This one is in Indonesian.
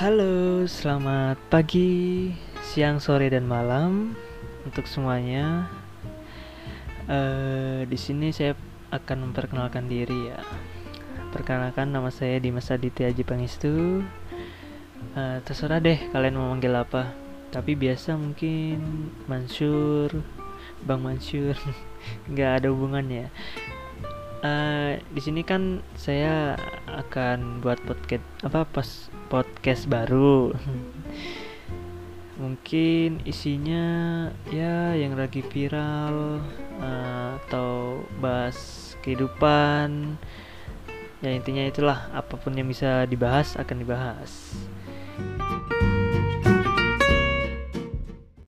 Halo, selamat pagi, siang, sore, dan malam untuk semuanya. Eh, di sini saya akan memperkenalkan diri ya. Perkenalkan nama saya Dimas Aditya Haji Pangestu. Eh, terserah deh kalian mau manggil apa. Tapi biasa mungkin Mansur, Bang Mansur, nggak ada hubungannya. Eh, di sini kan saya akan buat podcast apa pas podcast baru. Mungkin isinya ya yang lagi viral eh, atau bahas kehidupan. Ya intinya itulah apa pun yang bisa dibahas akan dibahas.